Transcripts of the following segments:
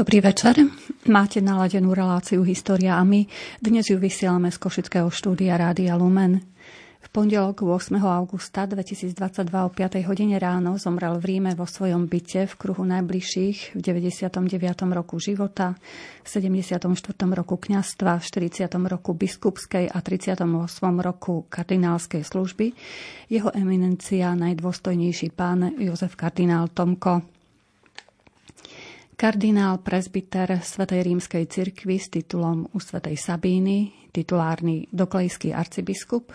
Dobrý večer. Máte naladenú reláciu História a my. Dnes ju vysielame z Košického štúdia Rádia Lumen. V pondelok 8. augusta 2022 o 5. hodine ráno zomrel v Ríme vo svojom byte v kruhu najbližších v 99. roku života, v 74. roku kňastva, v 40. roku biskupskej a 38. roku kardinálskej služby jeho eminencia najdôstojnejší pán Jozef kardinál Tomko Kardinál prezbiter Svetej rímskej cirkvi s titulom u Svetej Sabíny, titulárny doklejský arcibiskup,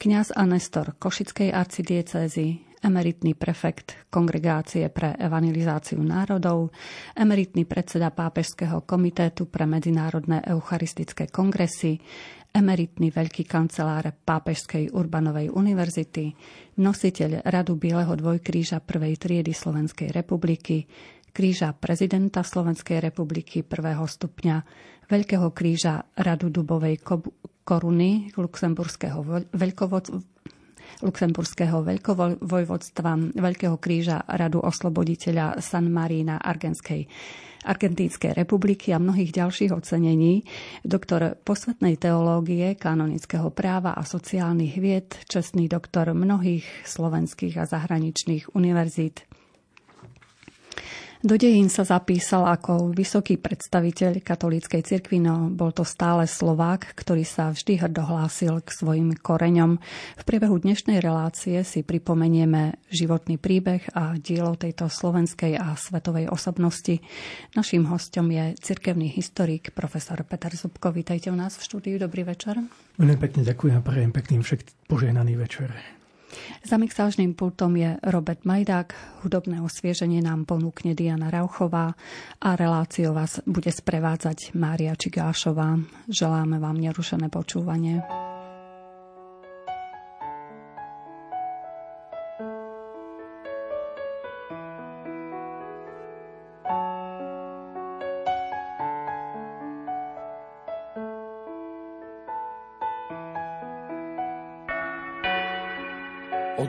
kňaz a nestor Košickej arcidiecézy, emeritný prefekt Kongregácie pre evangelizáciu národov, emeritný predseda Pápežského komitétu pre medzinárodné eucharistické kongresy, emeritný veľký kancelár Pápežskej Urbanovej univerzity, nositeľ Radu Bieleho dvojkríža prvej triedy Slovenskej republiky, kríža prezidenta Slovenskej republiky prvého stupňa, Veľkého kríža Radu Dubovej koruny Luxemburského veľkovod, Luxemburského veľkovojvodstva, Veľkého kríža Radu osloboditeľa San Marína Argenskej Argentínskej republiky a mnohých ďalších ocenení, doktor posvetnej teológie, kanonického práva a sociálnych vied, čestný doktor mnohých slovenských a zahraničných univerzít. Do dejín sa zapísal ako vysoký predstaviteľ katolíckej cirkvi, no bol to stále Slovák, ktorý sa vždy hrdo hlásil k svojim koreňom. V priebehu dnešnej relácie si pripomenieme životný príbeh a dielo tejto slovenskej a svetovej osobnosti. Naším hostom je cirkevný historik profesor Peter Zubko. Vítajte u nás v štúdiu. Dobrý večer. Veľmi pekne ďakujem a prajem pekným však požehnaný večer. Za mixážnym pultom je Robert Majdák, hudobné osvieženie nám ponúkne Diana Rauchová a reláciu vás bude sprevádzať Mária Čigášová. Želáme vám nerušené počúvanie.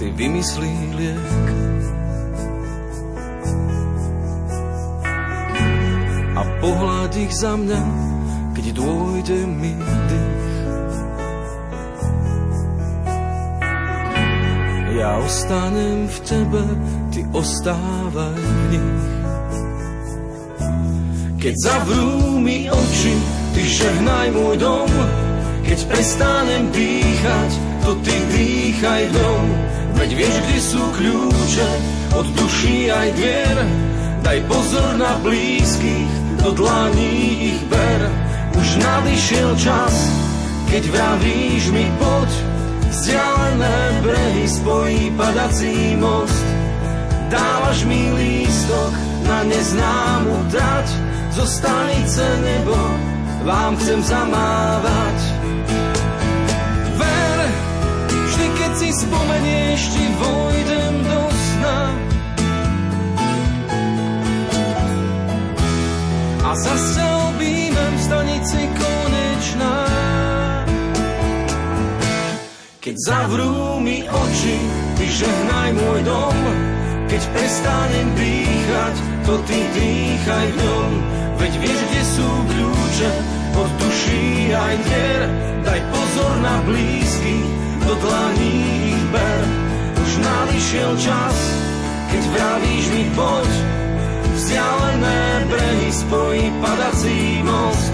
ty vymyslí liek. A pohľad ich za mňa, keď dôjde mi dých. Ja ostanem v tebe, ty ostávaj v nich. Keď zavrú mi oči, ty žehnaj môj dom, keď prestanem dýchať, to ty dýchaj dom. Veď vieš, kde sú kľúče od duší aj dvier. Daj pozor na blízkych, do dlaní ich ber. Už nadišiel čas, keď vravíš mi poď. Vzdialené brehy spojí padací most. Dávaš mi lístok na neznámu trať. Zo stanice nebo vám chcem zamávať. Si spomenieš, ti vojdem do sna. A zase objímem v stanici konečná. Keď zavrú mi oči, ty žehnaj môj dom. Keď prestanem dýchať, to ty dýchaj v ňom. Veď vieš, kde sú kľúče od duší aj dier. Daj pozor na blízky, do dlaní ich ber. Už nadišiel čas, keď vravíš mi poď. Vzdialené brehy spojí padací most.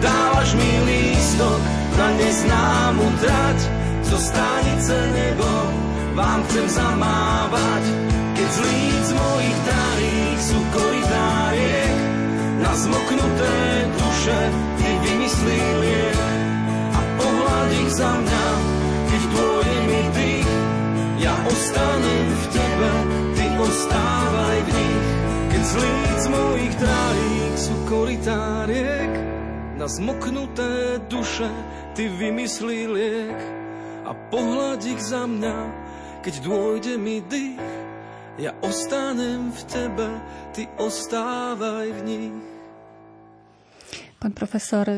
Dávaš mi lístok na neznámu trať, zo stanice nebo vám chcem zamávať. Keď z líc mojich dárých sú koridáriek, na zmoknuté duše ty vymyslí liek a pohľad ich za mňa, ja ostanem v tebe, ty ostávaj v nich. Keď z líc mojich dárých sú koridáriek, na zmoknuté duše ty vymyslí liek a pohľad ich za mňa, keď dôjde mi dých, ja ostanem v tebe, ty ostávaj v nich. Pán profesor,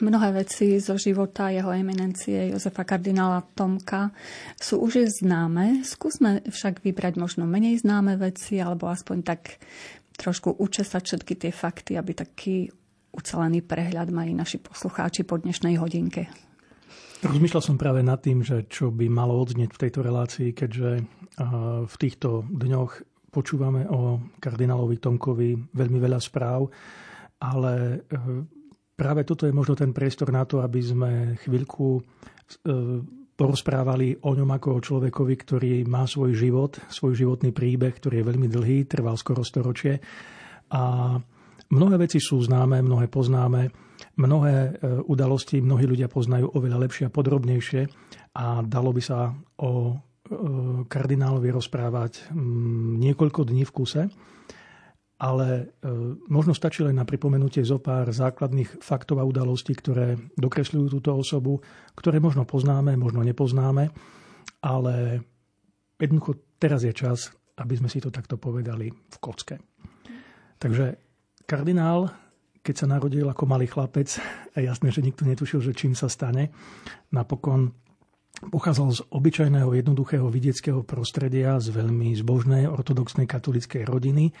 mnohé veci zo života jeho eminencie Jozefa kardinála Tomka sú už známe. Skúsme však vybrať možno menej známe veci, alebo aspoň tak trošku učesať všetky tie fakty, aby taký ucelený prehľad mali naši poslucháči po dnešnej hodinke. Rozmýšľal som práve nad tým, že čo by malo odznieť v tejto relácii, keďže v týchto dňoch počúvame o kardinálovi Tomkovi veľmi veľa správ ale e, práve toto je možno ten priestor na to, aby sme chvíľku e, porozprávali o ňom ako o človekovi, ktorý má svoj život, svoj životný príbeh, ktorý je veľmi dlhý, trval skoro storočie. A mnohé veci sú známe, mnohé poznáme, mnohé e, udalosti mnohí ľudia poznajú oveľa lepšie a podrobnejšie a dalo by sa o kardinálovi rozprávať niekoľko dní v kuse ale e, možno stačí len na pripomenutie zo pár základných faktov a udalostí, ktoré dokresľujú túto osobu, ktoré možno poznáme, možno nepoznáme, ale jednoducho teraz je čas, aby sme si to takto povedali v kocke. Takže kardinál, keď sa narodil ako malý chlapec, je jasné, že nikto netušil, že čím sa stane, napokon pochádzal z obyčajného, jednoduchého vidieckého prostredia, z veľmi zbožnej ortodoxnej katolickej rodiny,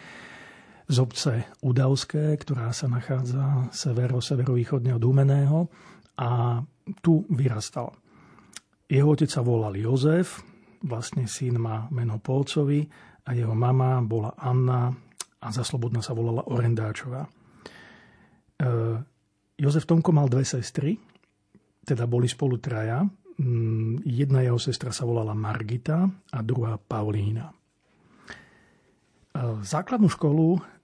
z obce Udavské, ktorá sa nachádza severo-severovýchodne od Úmeného a tu vyrastal. Jeho otec sa volal Jozef, vlastne syn má meno Polcovi a jeho mama bola Anna a za slobodná sa volala Orendáčová. E, Jozef Tomko mal dve sestry, teda boli spolu traja. Mm, jedna jeho sestra sa volala Margita a druhá Paulína. E, základnú školu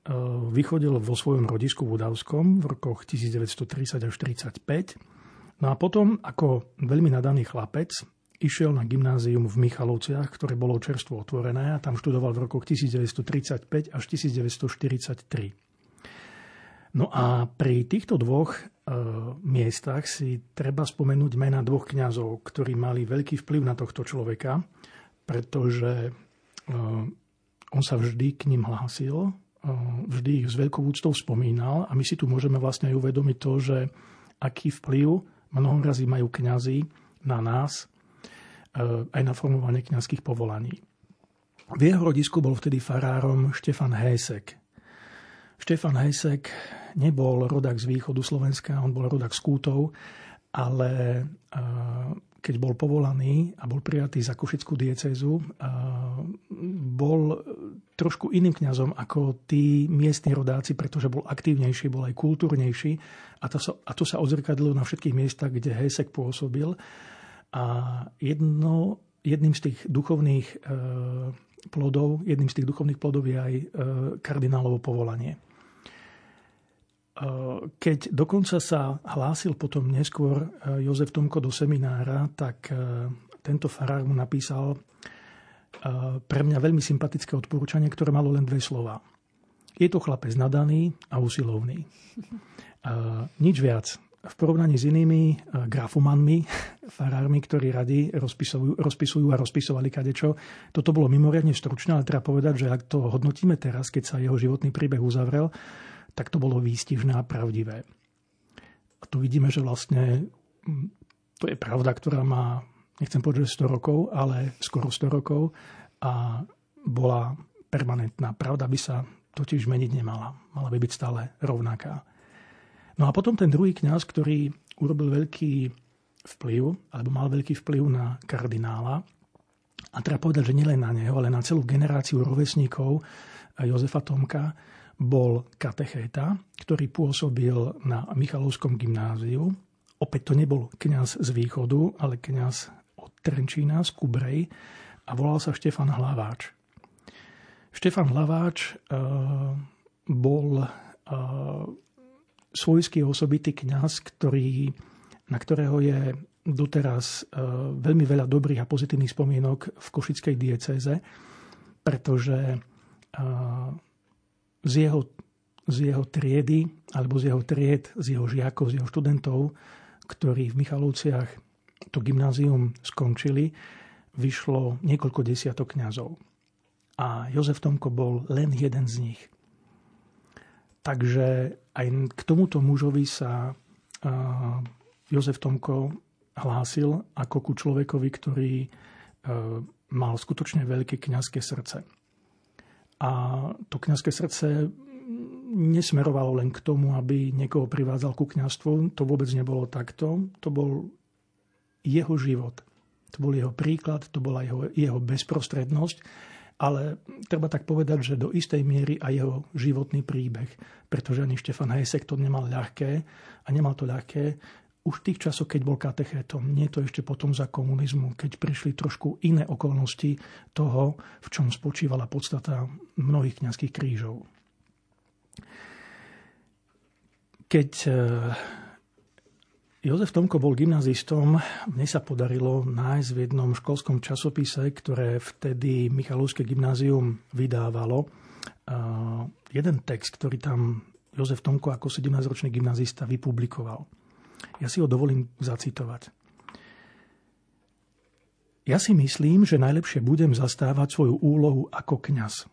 vychodil vo svojom rodisku v Udavskom v rokoch 1930 až 1935. No a potom, ako veľmi nadaný chlapec, išiel na gymnázium v Michalovciach, ktoré bolo čerstvo otvorené a tam študoval v rokoch 1935 až 1943. No a pri týchto dvoch e, miestach si treba spomenúť mena dvoch kňazov, ktorí mali veľký vplyv na tohto človeka, pretože e, on sa vždy k ním hlásil, vždy ich s veľkou úctou spomínal a my si tu môžeme vlastne aj uvedomiť to, že aký vplyv mnohom majú kňazi na nás e, aj na formovanie kňazských povolaní. V jeho rodisku bol vtedy farárom Štefan Hések. Štefan Hések nebol rodak z východu Slovenska, on bol rodak z Kútov, ale e, keď bol povolaný a bol prijatý za Košickú diecezu, bol trošku iným kňazom ako tí miestni rodáci, pretože bol aktívnejší, bol aj kultúrnejší a to sa, a to sa odzrkadlo na všetkých miestach, kde Hesek pôsobil. A jedno, jedným z tých duchovných e, plodov, jedným z tých duchovných plodov je aj e, kardinálovo povolanie. Eh, keď dokonca sa hlásil potom neskôr Jozef Tomko do seminára, tak tento farár mu napísal pre mňa veľmi sympatické odporúčanie, ktoré malo len dve slova. Je to chlapec nadaný a usilovný. Nič viac. V porovnaní s inými grafomanmi, farármi, ktorí radi rozpisujú, rozpisujú a rozpisovali kadečo, toto bolo mimoriadne stručné, ale treba povedať, že ak to hodnotíme teraz, keď sa jeho životný príbeh uzavrel, tak to bolo výstižné a pravdivé. A tu vidíme, že vlastne hm, to je pravda, ktorá má, nechcem povedať, že 100 rokov, ale skoro 100 rokov a bola permanentná. Pravda by sa totiž meniť nemala. Mala by byť stále rovnaká. No a potom ten druhý kňaz, ktorý urobil veľký vplyv, alebo mal veľký vplyv na kardinála, a treba povedať, že nielen na neho, ale na celú generáciu rovesníkov, Jozefa Tomka bol katechéta, ktorý pôsobil na Michalovskom gymnáziu. Opäť to nebol kňaz z východu, ale kňaz Trenčína, z Kubrej a volal sa Štefan Hlaváč. Štefan Hlaváč uh, bol uh, svojský osobitý kňaz, ktorý, na ktorého je doteraz uh, veľmi veľa dobrých a pozitívnych spomienok v Košickej diecéze, pretože z jeho, z jeho triedy, alebo z jeho tried, z jeho žiakov, z jeho študentov, ktorí v Michalovciach to gymnázium skončili, vyšlo niekoľko desiatok kňazov. A Jozef Tomko bol len jeden z nich. Takže aj k tomuto mužovi sa Jozef Tomko hlásil ako ku človekovi, ktorý mal skutočne veľké kňazské srdce. A to kňazské srdce nesmerovalo len k tomu, aby niekoho privádzal ku kňazstvu. To vôbec nebolo takto. To bol jeho život. To bol jeho príklad, to bola jeho, jeho bezprostrednosť, ale treba tak povedať, že do istej miery aj jeho životný príbeh, pretože ani Štefan Hesek to nemal ľahké a nemal to ľahké už tých časoch, keď bol katechétom, nie to ešte potom za komunizmu, keď prišli trošku iné okolnosti toho, v čom spočívala podstata mnohých kňazských krížov. Keď Jozef Tomko bol gymnazistom. Mne sa podarilo nájsť v jednom školskom časopise, ktoré vtedy Michalovské gymnázium vydávalo, jeden text, ktorý tam Jozef Tomko ako 17-ročný gymnazista vypublikoval. Ja si ho dovolím zacitovať. Ja si myslím, že najlepšie budem zastávať svoju úlohu ako kňaz.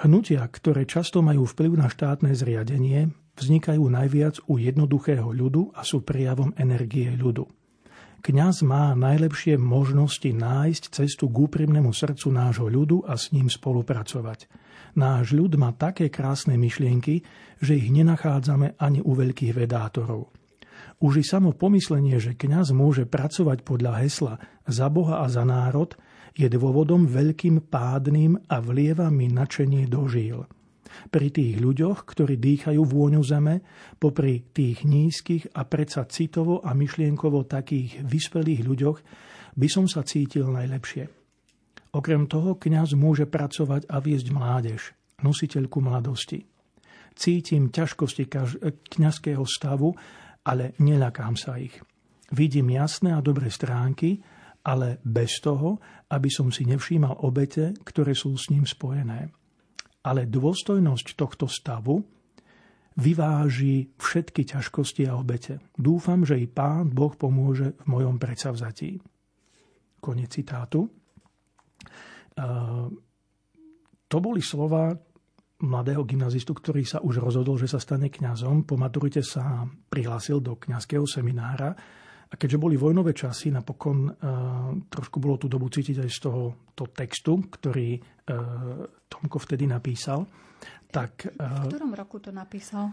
Hnutia, ktoré často majú vplyv na štátne zriadenie, vznikajú najviac u jednoduchého ľudu a sú prijavom energie ľudu. Kňaz má najlepšie možnosti nájsť cestu k úprimnému srdcu nášho ľudu a s ním spolupracovať. Náš ľud má také krásne myšlienky, že ich nenachádzame ani u veľkých vedátorov. Už i samo pomyslenie, že kňaz môže pracovať podľa hesla za Boha a za národ, je dôvodom veľkým pádnym a vlieva mi načenie do žíl. Pri tých ľuďoch, ktorí dýchajú vôňu zeme, popri tých nízkych a predsa citovo a myšlienkovo takých vyspelých ľuďoch, by som sa cítil najlepšie. Okrem toho kňaz môže pracovať a viesť mládež, nositeľku mladosti. Cítim ťažkosti kňazského stavu, ale neľakám sa ich. Vidím jasné a dobré stránky, ale bez toho, aby som si nevšímal obete, ktoré sú s ním spojené ale dôstojnosť tohto stavu vyváži všetky ťažkosti a obete. Dúfam, že i Pán Boh pomôže v mojom predsavzatí. Konec citátu. To boli slova mladého gymnazistu, ktorý sa už rozhodol, že sa stane kňazom. Po maturite sa prihlásil do kňazského seminára a keďže boli vojnové časy, napokon uh, trošku bolo tú dobu cítiť aj z toho to textu, ktorý uh, Tomko vtedy napísal. Tak, uh, v ktorom roku to napísal?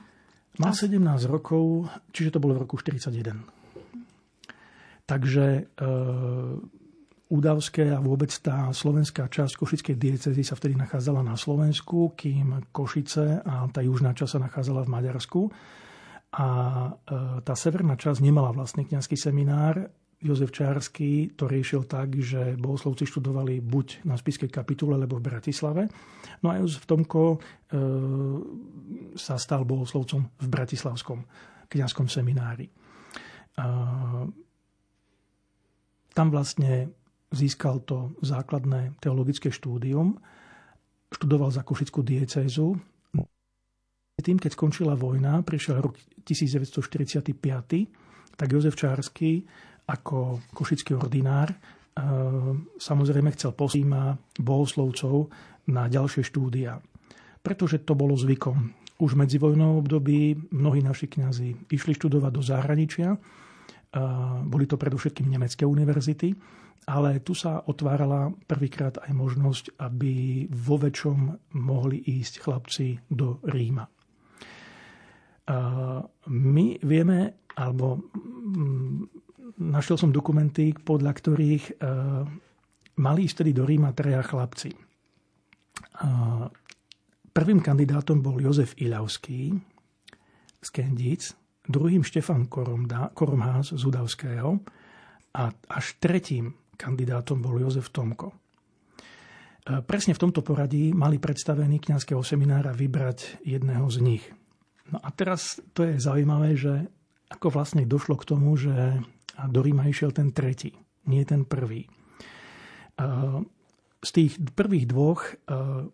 Mal 17 rokov, čiže to bolo v roku 41. Takže Údavské a vôbec tá slovenská časť Košickej diecezy sa vtedy nachádzala na Slovensku, kým Košice a tá južná časť sa nachádzala v Maďarsku. A e, tá severná časť nemala vlastný kňazský seminár. Jozef Čársky to riešil tak, že bohoslovci študovali buď na Spiskej kapitule, alebo v Bratislave. No a Jozef Tomko e, sa stal bohoslovcom v Bratislavskom kňazskom seminári. A tam vlastne získal to základné teologické štúdium, študoval za Košickú diecézu, tým, keď skončila vojna, prišiel rok 1945, tak Jozef Čársky ako košický ordinár e, samozrejme chcel posíma bohoslovcov na ďalšie štúdia. Pretože to bolo zvykom. Už medzi vojnou období mnohí naši kňazi išli študovať do zahraničia. E, boli to predovšetkým nemecké univerzity, ale tu sa otvárala prvýkrát aj možnosť, aby vo väčšom mohli ísť chlapci do Ríma my vieme, alebo mm, našiel som dokumenty, podľa ktorých e, mali ísť tedy do Ríma treja chlapci. Prvým kandidátom bol Jozef Iľavský z Kendíc, druhým Štefan Koromda, Koromház z Udavského a až tretím kandidátom bol Jozef Tomko. Presne v tomto poradí mali predstavení kňazského seminára vybrať jedného z nich. No a teraz to je zaujímavé, že ako vlastne došlo k tomu, že do Ríma išiel ten tretí, nie ten prvý. E, z tých prvých dvoch, e,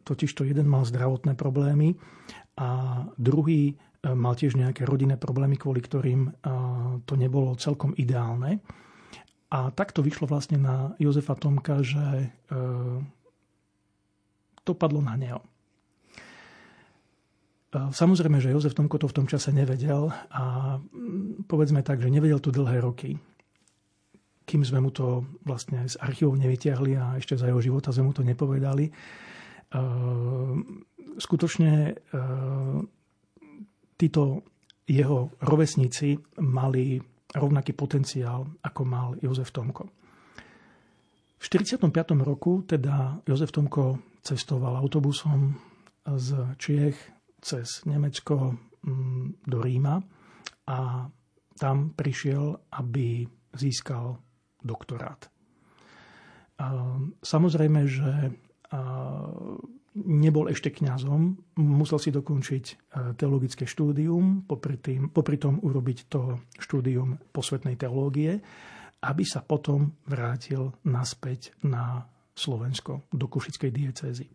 totiž to jeden mal zdravotné problémy a druhý mal tiež nejaké rodinné problémy, kvôli ktorým to nebolo celkom ideálne. A takto vyšlo vlastne na Jozefa Tomka, že to padlo na neho. Samozrejme, že Jozef Tomko to v tom čase nevedel a mm, povedzme tak, že nevedel to dlhé roky. Kým sme mu to vlastne z archívov nevytiahli a ešte za jeho života sme mu to nepovedali. Skutočne títo jeho rovesníci mali rovnaký potenciál, ako mal Jozef Tomko. V 45. roku teda Jozef Tomko cestoval autobusom z Čiech cez Nemecko mm, do Ríma a tam prišiel, aby získal doktorát. Samozrejme, že nebol ešte kňazom, musel si dokončiť teologické štúdium, popri, tým, popri tom urobiť to štúdium posvetnej teológie, aby sa potom vrátil naspäť na Slovensko, do Košickej diecézy.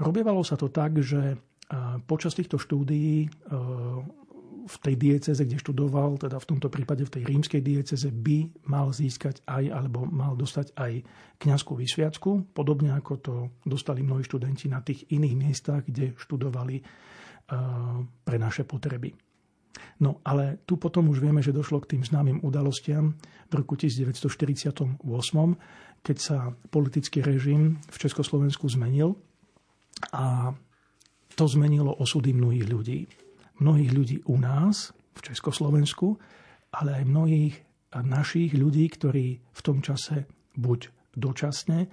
Robievalo sa to tak, že počas týchto štúdií v tej dieceze, kde študoval, teda v tomto prípade v tej rímskej dieceze, by mal získať aj, alebo mal dostať aj kňazskú vysviacku, podobne ako to dostali mnohí študenti na tých iných miestach, kde študovali pre naše potreby. No ale tu potom už vieme, že došlo k tým známym udalostiam v roku 1948, keď sa politický režim v Československu zmenil a to zmenilo osudy mnohých ľudí. Mnohých ľudí u nás, v Československu, ale aj mnohých našich ľudí, ktorí v tom čase buď dočasne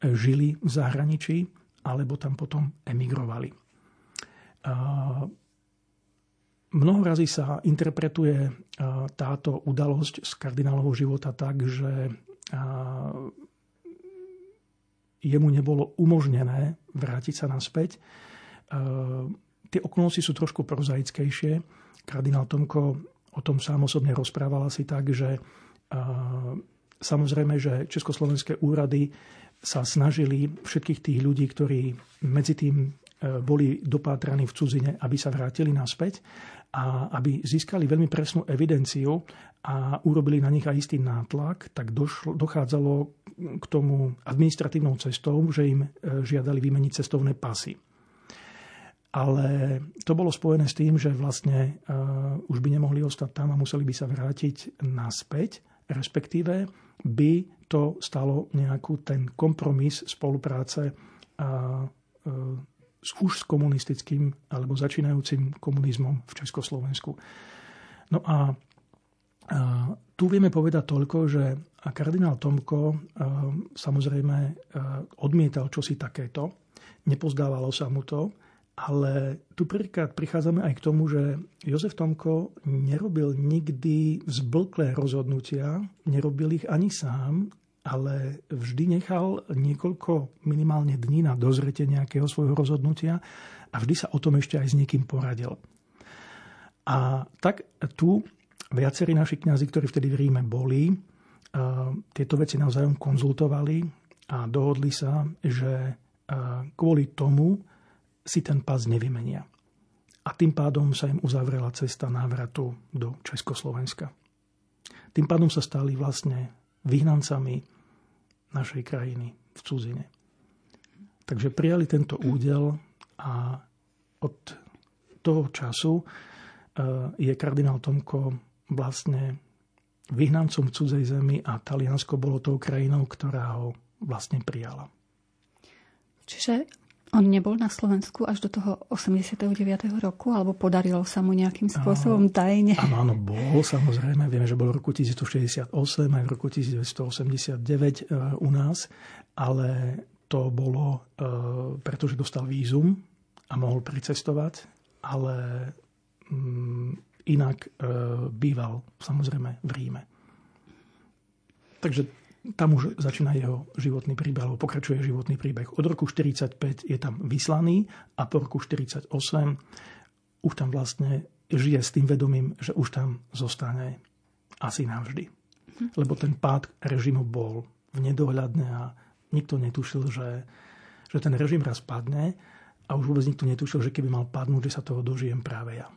žili v zahraničí, alebo tam potom emigrovali. Mnoho razy sa interpretuje táto udalosť z kardinálovho života tak, že jemu nebolo umožnené vrátiť sa naspäť. Tie okolnosti sú trošku prozaickejšie. Kardinál Tomko o tom sám osobne rozprával asi tak, že samozrejme, že československé úrady sa snažili všetkých tých ľudí, ktorí medzi tým e, boli dopátraní v cudzine, aby sa vrátili naspäť a aby získali veľmi presnú evidenciu a urobili na nich aj istý nátlak, tak došlo, dochádzalo k tomu administratívnou cestou, že im e, žiadali vymeniť cestovné pasy. Ale to bolo spojené s tým, že vlastne uh, už by nemohli ostať tam a museli by sa vrátiť naspäť, respektíve by to stalo nejakú ten kompromis spolupráce uh, uh, už s komunistickým alebo začínajúcim komunizmom v Československu. No a, tu vieme povedať toľko, že kardinál Tomko samozrejme odmietal čosi takéto, nepozdávalo sa mu to, ale tu prvýkrát prichádzame aj k tomu, že Jozef Tomko nerobil nikdy zblklé rozhodnutia, nerobil ich ani sám, ale vždy nechal niekoľko minimálne dní na dozrete nejakého svojho rozhodnutia a vždy sa o tom ešte aj s niekým poradil. A tak tu viacerí naši kňazi, ktorí vtedy v Ríme boli, tieto veci navzájom konzultovali a dohodli sa, že kvôli tomu si ten pás nevymenia. A tým pádom sa im uzavrela cesta návratu do Československa. Tým pádom sa stali vlastne vyhnancami našej krajiny v cudzine. Takže prijali tento údel a od toho času e, je kardinál Tomko vlastne vyhnancom v cudzej zemi a Taliansko bolo tou krajinou, ktorá ho vlastne prijala. Čiže on nebol na Slovensku až do toho 89. roku, alebo podarilo sa mu nejakým spôsobom tajne? Áno, áno, bol samozrejme. Vieme, že bol v roku 1968, aj v roku 1989 e, u nás, ale to bolo, pretože dostal vízum a mohol pricestovať, ale mm, inak býval samozrejme v Ríme. Takže tam už začína jeho životný príbeh, alebo pokračuje životný príbeh. Od roku 45 je tam vyslaný a po roku 48 už tam vlastne žije s tým vedomím, že už tam zostane asi navždy. Lebo ten pád režimu bol v nedohľadne a nikto netušil, že, že ten režim raz padne a už vôbec nikto netušil, že keby mal padnúť, že sa toho dožijem práve ja.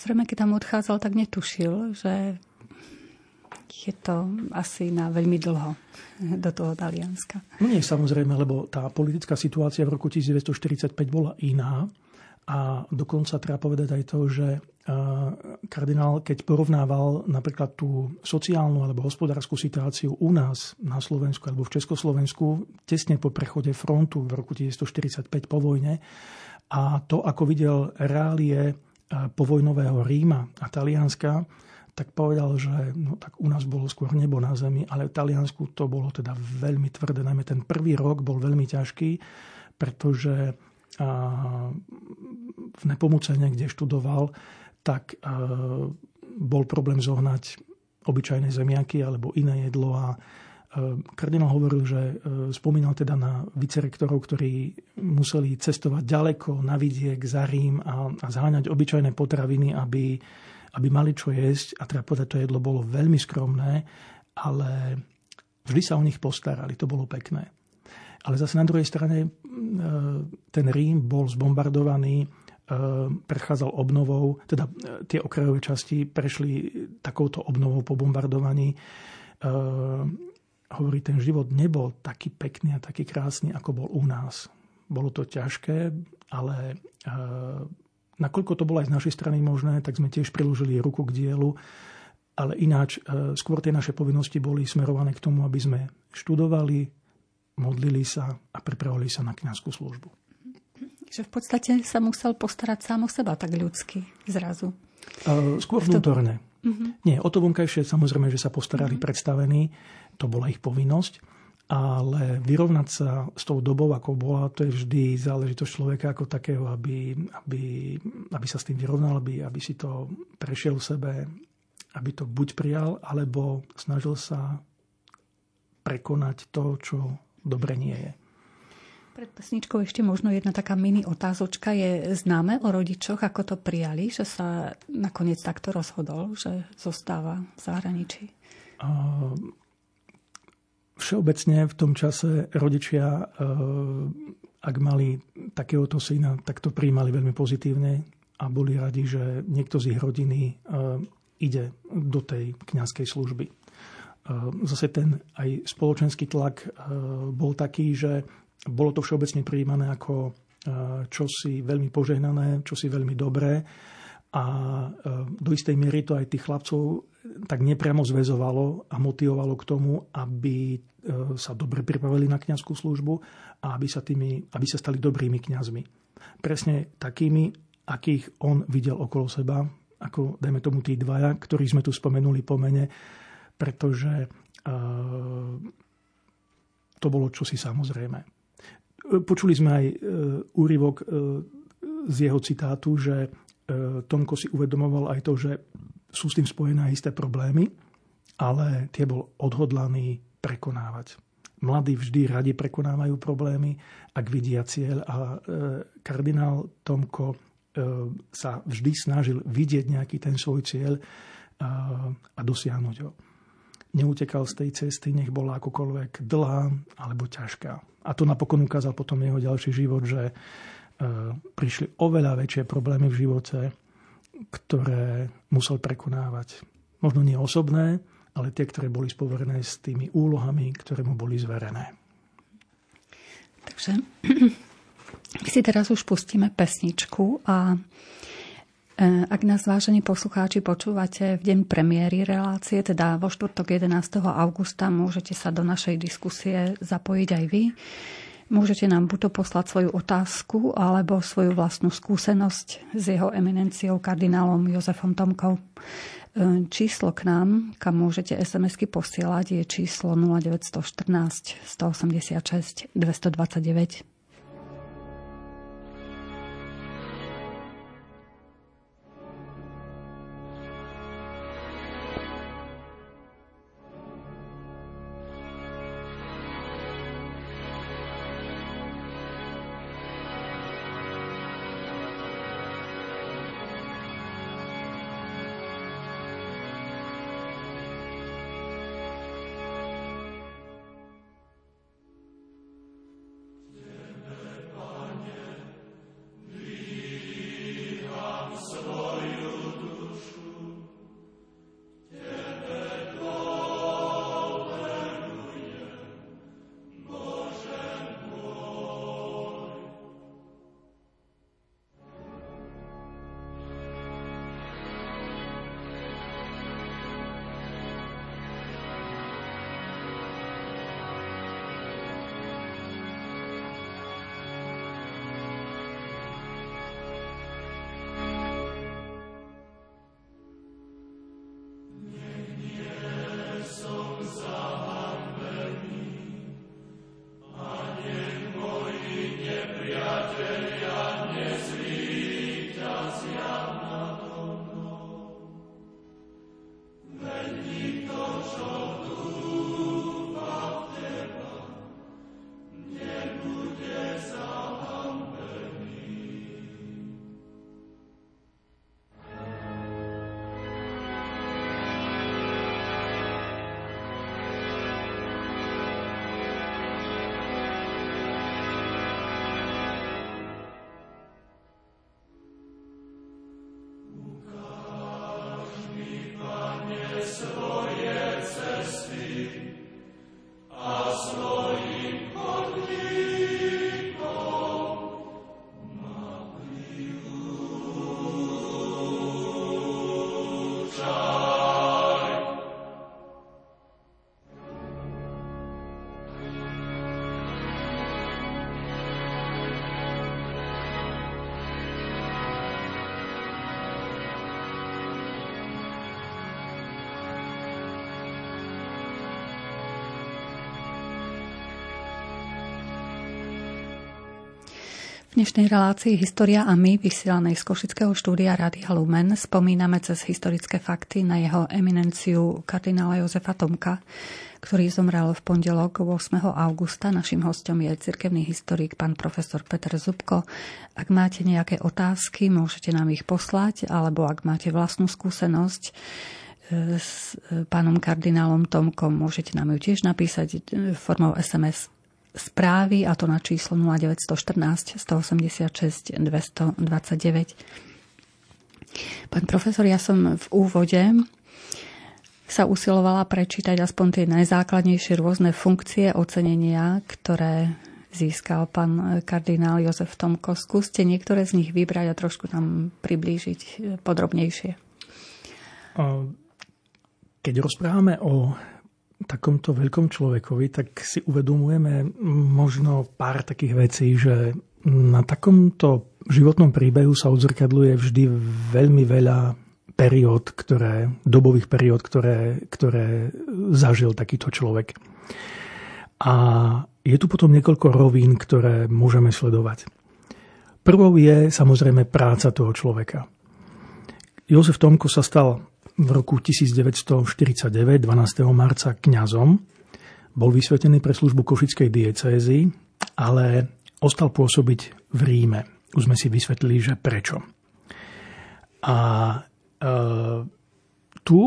Zrejme, keď tam odchádzal, tak netušil, že je to asi na veľmi dlho do toho Talianska. No nie, samozrejme, lebo tá politická situácia v roku 1945 bola iná. A dokonca treba povedať aj to, že kardinál, keď porovnával napríklad tú sociálnu alebo hospodárskú situáciu u nás na Slovensku alebo v Československu tesne po prechode frontu v roku 1945 po vojne a to, ako videl reálie povojnového Ríma a Talianska, tak povedal, že no, tak u nás bolo skôr nebo na zemi, ale v Taliansku to bolo teda veľmi tvrdé. Najmä ten prvý rok bol veľmi ťažký, pretože a, v Nepomucene, kde študoval, tak a, bol problém zohnať obyčajné zemiaky alebo iné jedlo a Kardinál hovoril, že spomínal teda na vicerektorov, ktorí museli cestovať ďaleko na vidiek za Rím a, a zháňať obyčajné potraviny, aby aby mali čo jesť a treba povedať, to jedlo bolo veľmi skromné, ale vždy sa o nich postarali, to bolo pekné. Ale zase na druhej strane e, ten Rím bol zbombardovaný, predchádzal obnovou, teda tie okrajové časti prešli takouto obnovou po bombardovaní. Hovorí, ten život nebol taký pekný a taký krásny, ako bol u nás. Bolo to ťažké, ale Nakoľko to bolo aj z našej strany možné, tak sme tiež priložili ruku k dielu, ale ináč e, skôr tie naše povinnosti boli smerované k tomu, aby sme študovali, modlili sa a pripravovali sa na kniazskú službu. Že v podstate sa musel postarať sám o seba tak ľudsky zrazu. E, skôr vnútorne. Uh-huh. Nie, o to vonkajšie samozrejme, že sa postarali uh-huh. predstavení, to bola ich povinnosť, ale vyrovnať sa s tou dobou, ako bola, to je vždy záležitosť človeka ako takého, aby, aby, aby sa s tým vyrovnal, aby, aby si to prešiel v sebe, aby to buď prijal, alebo snažil sa prekonať to, čo dobre nie je. Pred pesničkou ešte možno jedna taká mini otázočka. Je známe o rodičoch, ako to prijali, že sa nakoniec takto rozhodol, že zostáva v zahraničí? Uh, Všeobecne v tom čase rodičia, eh, ak mali takéhoto syna, tak to príjmali veľmi pozitívne a boli radi, že niekto z ich rodiny eh, ide do tej kňazskej služby. Eh, zase ten aj spoločenský tlak bol taký, že bolo to všeobecne prijímané ako čosi veľmi požehnané, čosi veľmi dobré a do istej miery to aj tých chlapcov tak nepriamo zväzovalo a motivovalo k tomu, aby e, sa dobre pripravili na kňazskú službu a aby sa, tými, aby sa stali dobrými kňazmi. Presne takými, akých on videl okolo seba, ako dajme tomu tí dvaja, ktorí sme tu spomenuli po mene, pretože uh, to bolo čosi samozrejme. Počuli sme aj uh, úryvok z jeho citátu, že Tomko si uvedomoval aj to, že sú s tým spojené isté problémy, ale tie bol odhodlaný prekonávať. Mladí vždy radi prekonávajú problémy, ak vidia cieľ a e, kardinál Tomko e, sa vždy snažil vidieť nejaký ten svoj cieľ a, a dosiahnuť ho. Neutekal z tej cesty, nech bola akokoľvek dlhá alebo ťažká. A to napokon ukázal potom jeho ďalší život, že e, prišli oveľa väčšie problémy v živote, ktoré musel prekonávať. Možno nie osobné, ale tie, ktoré boli spoverené s tými úlohami, ktoré mu boli zverené. Takže si teraz už pustíme pesničku a e, ak nás, vážení poslucháči, počúvate v deň premiéry relácie, teda vo štvrtok 11. augusta, môžete sa do našej diskusie zapojiť aj vy. Môžete nám buď poslať svoju otázku alebo svoju vlastnú skúsenosť s jeho eminenciou kardinálom Jozefom Tomkou. E, číslo k nám, kam môžete SMS-ky posielať, je číslo 0914 186 229. dnešnej relácii História a my, vysielanej z Košického štúdia Rádia Lumen, spomíname cez historické fakty na jeho eminenciu kardinála Jozefa Tomka, ktorý zomrel v pondelok 8. augusta. Našim hostom je cirkevný historik pán profesor Peter Zubko. Ak máte nejaké otázky, môžete nám ich poslať, alebo ak máte vlastnú skúsenosť e, s pánom kardinálom Tomkom, môžete nám ju tiež napísať e, formou SMS správy a to na číslo 0914 186 229. Pán profesor, ja som v úvode sa usilovala prečítať aspoň tie najzákladnejšie rôzne funkcie ocenenia, ktoré získal pán kardinál Jozef Tomko. Skúste niektoré z nich vybrať a trošku nám priblížiť podrobnejšie. Keď rozprávame o takomto veľkom človekovi, tak si uvedomujeme možno pár takých vecí, že na takomto životnom príbehu sa odzrkadluje vždy veľmi veľa periód, ktoré, dobových periód, ktoré, ktoré zažil takýto človek. A je tu potom niekoľko rovín, ktoré môžeme sledovať. Prvou je samozrejme práca toho človeka. Jozef Tomko sa stal v roku 1949, 12. marca, kňazom. Bol vysvetený pre službu Košickej diecézy, ale ostal pôsobiť v Ríme. Už sme si vysvetlili, že prečo. A e, tu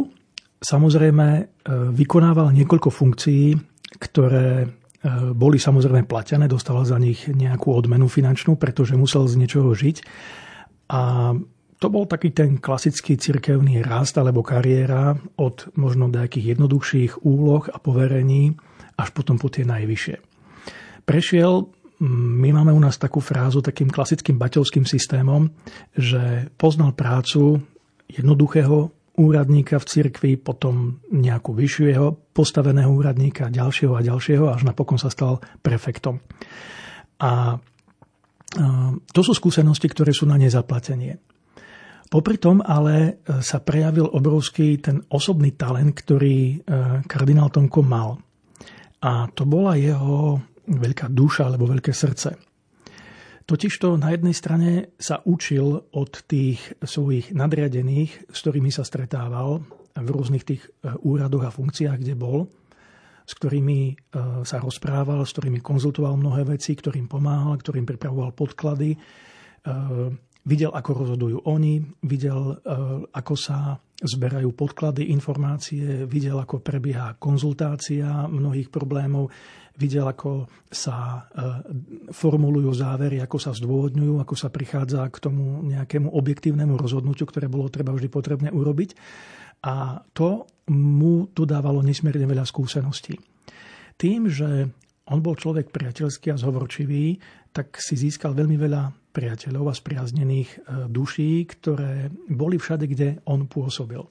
samozrejme e, vykonával niekoľko funkcií, ktoré e, boli samozrejme platené, dostával za nich nejakú odmenu finančnú, pretože musel z niečoho žiť. A to bol taký ten klasický cirkevný rast alebo kariéra od možno nejakých jednoduchších úloh a poverení až potom po tie najvyššie. Prešiel, my máme u nás takú frázu takým klasickým baťovským systémom, že poznal prácu jednoduchého úradníka v cirkvi, potom nejakú vyššieho postaveného úradníka, ďalšieho a ďalšieho, až napokon sa stal prefektom. A to sú skúsenosti, ktoré sú na nezaplatenie. Popri tom ale sa prejavil obrovský ten osobný talent, ktorý kardinál Tomko mal. A to bola jeho veľká duša alebo veľké srdce. Totižto na jednej strane sa učil od tých svojich nadriadených, s ktorými sa stretával v rôznych tých e, úradoch a funkciách, kde bol, s ktorými e, sa rozprával, s ktorými konzultoval mnohé veci, ktorým pomáhal, ktorým pripravoval podklady. E, videl, ako rozhodujú oni, videl, ako sa zberajú podklady, informácie, videl, ako prebieha konzultácia mnohých problémov, videl, ako sa e, formulujú závery, ako sa zdôvodňujú, ako sa prichádza k tomu nejakému objektívnemu rozhodnutiu, ktoré bolo treba vždy potrebné urobiť. A to mu tu dávalo nesmierne veľa skúseností. Tým, že on bol človek priateľský a zhovorčivý, tak si získal veľmi veľa priateľov a spriaznených e, duší, ktoré boli všade, kde on pôsobil.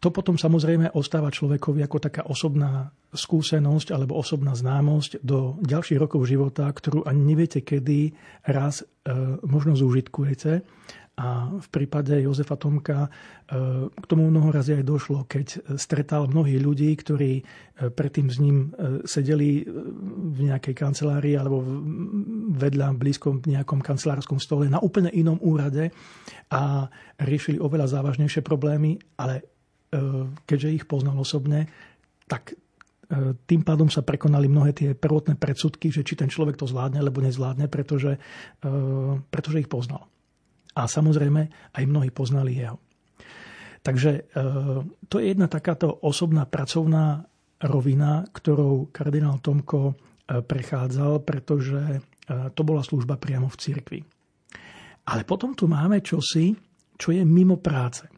To potom samozrejme ostáva človekovi ako taká osobná skúsenosť alebo osobná známosť do ďalších rokov života, ktorú ani neviete, kedy raz e, možno zúžitkujete. A v prípade Jozefa Tomka e, k tomu mnoho razy aj došlo, keď stretal mnohých ľudí, ktorí e, predtým s ním sedeli v nejakej kancelárii alebo vedľa blízkom nejakom kancelárskom stole na úplne inom úrade a riešili oveľa závažnejšie problémy, ale keďže ich poznal osobne, tak tým pádom sa prekonali mnohé tie prvotné predsudky, že či ten človek to zvládne alebo nezvládne, pretože, pretože ich poznal a samozrejme aj mnohí poznali jeho. Takže e, to je jedna takáto osobná pracovná rovina, ktorou kardinál Tomko e, prechádzal, pretože e, to bola služba priamo v cirkvi. Ale potom tu máme čosi, čo je mimo práce.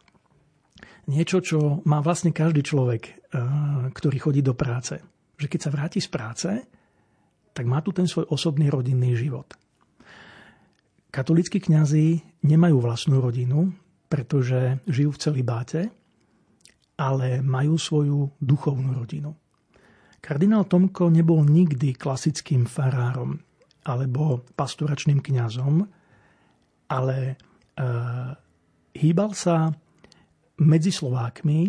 Niečo, čo má vlastne každý človek, ktorý chodí do práce. Že keď sa vráti z práce, tak má tu ten svoj osobný rodinný život. Katolíckí kňazi nemajú vlastnú rodinu, pretože žijú v celibáte, ale majú svoju duchovnú rodinu. Kardinál Tomko nebol nikdy klasickým farárom alebo pastoračným kňazom, ale e, hýbal sa medzi Slovákmi,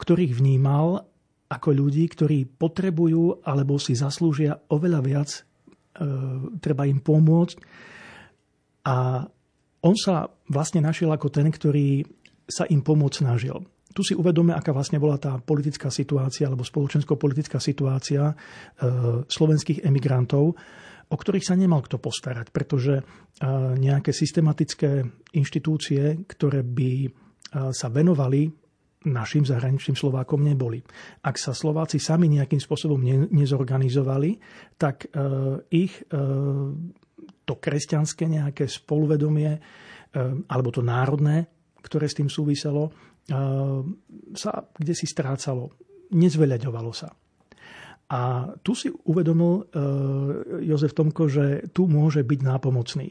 ktorých vnímal ako ľudí, ktorí potrebujú alebo si zaslúžia oveľa viac, e, treba im pomôcť, a on sa vlastne našiel ako ten, ktorý sa im pomôcť snažil. Tu si uvedome, aká vlastne bola tá politická situácia alebo spoločensko-politická situácia e, slovenských emigrantov, o ktorých sa nemal kto postarať, pretože e, nejaké systematické inštitúcie, ktoré by e, sa venovali našim zahraničným Slovákom neboli. Ak sa Slováci sami nejakým spôsobom nezorganizovali, tak ich to kresťanské nejaké spoluvedomie, eh, alebo to národné, ktoré s tým súviselo, eh, sa kde si strácalo. Nezveľaďovalo sa. A tu si uvedomil eh, Jozef Tomko, že tu môže byť nápomocný.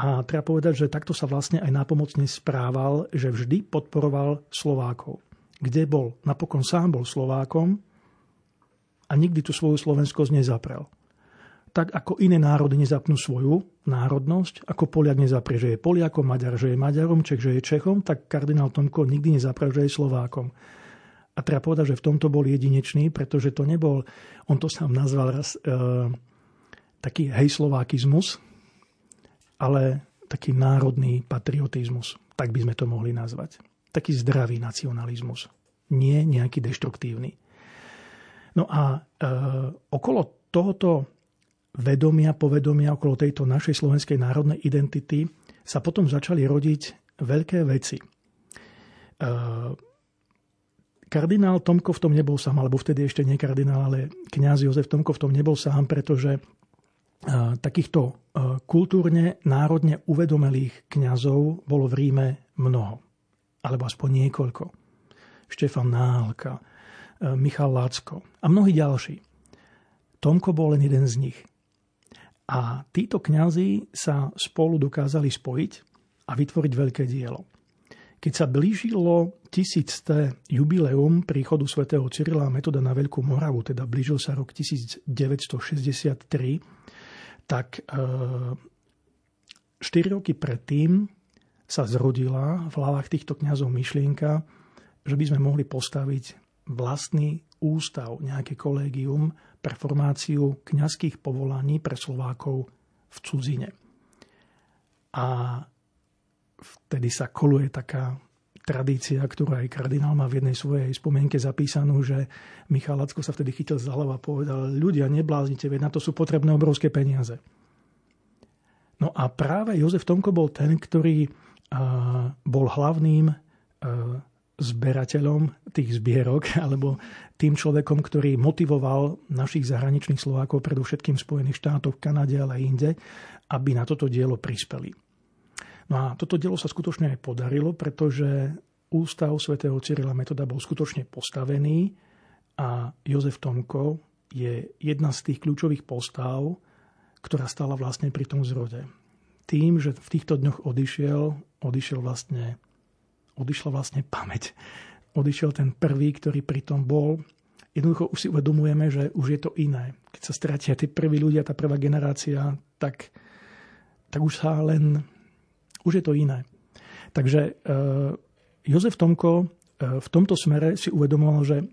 A treba povedať, že takto sa vlastne aj nápomocne správal, že vždy podporoval Slovákov. Kde bol? Napokon sám bol Slovákom a nikdy tú svoju slovenskosť nezaprel tak ako iné národy nezapnú svoju národnosť, ako Poliak nezaprie, že je Poliakom, Maďar, že je Maďarom, Čech, že je Čechom, tak kardinál Tomko nikdy nezaprie, že je Slovákom. A treba povedať, že v tomto bol jedinečný, pretože to nebol, on to sám nazval raz, e, taký hejslovákizmus, ale taký národný patriotizmus, tak by sme to mohli nazvať. Taký zdravý nacionalizmus, nie nejaký deštruktívny. No a e, okolo tohoto vedomia, povedomia okolo tejto našej slovenskej národnej identity sa potom začali rodiť veľké veci. E, kardinál Tomko v tom nebol sám, alebo vtedy ešte nie kardinál, ale kňaz Jozef Tomko v tom nebol sám, pretože e, takýchto e, kultúrne, národne uvedomelých kňazov bolo v Ríme mnoho. Alebo aspoň niekoľko. Štefan Nálka, Michal Lácko a mnohí ďalší. Tomko bol len jeden z nich. A títo kňazi sa spolu dokázali spojiť a vytvoriť veľké dielo. Keď sa blížilo tisícté jubileum príchodu svätého Cyrila a Metoda na Veľkú Moravu, teda blížil sa rok 1963, tak 4 e, roky predtým sa zrodila v hlavách týchto kňazov myšlienka, že by sme mohli postaviť vlastný ústav, nejaké kolégium pre formáciu kňazských povolaní pre Slovákov v cudzine. A vtedy sa koluje taká tradícia, ktorú aj kardinál má v jednej svojej spomienke zapísanú, že Michal Lacko sa vtedy chytil za hlavu a povedal, ľudia, nebláznite, veď na to sú potrebné obrovské peniaze. No a práve Jozef Tomko bol ten, ktorý bol hlavným zberateľom tých zbierok alebo tým človekom, ktorý motivoval našich zahraničných Slovákov, predovšetkým Spojených štátoch, Kanade, ale inde, aby na toto dielo prispeli. No a toto dielo sa skutočne aj podarilo, pretože ústav svätého Cyrila Metoda bol skutočne postavený a Jozef Tomko je jedna z tých kľúčových postav, ktorá stala vlastne pri tom zrode. Tým, že v týchto dňoch odišiel, odišiel vlastne, odišla vlastne pamäť. Odišiel ten prvý, ktorý pri tom bol. Jednoducho už si uvedomujeme, že už je to iné. Keď sa stratia tí prví ľudia, tá prvá generácia, tak, tak už sa len už je to iné. Takže e, Jozef Tomko e, v tomto smere si uvedomoval, že e,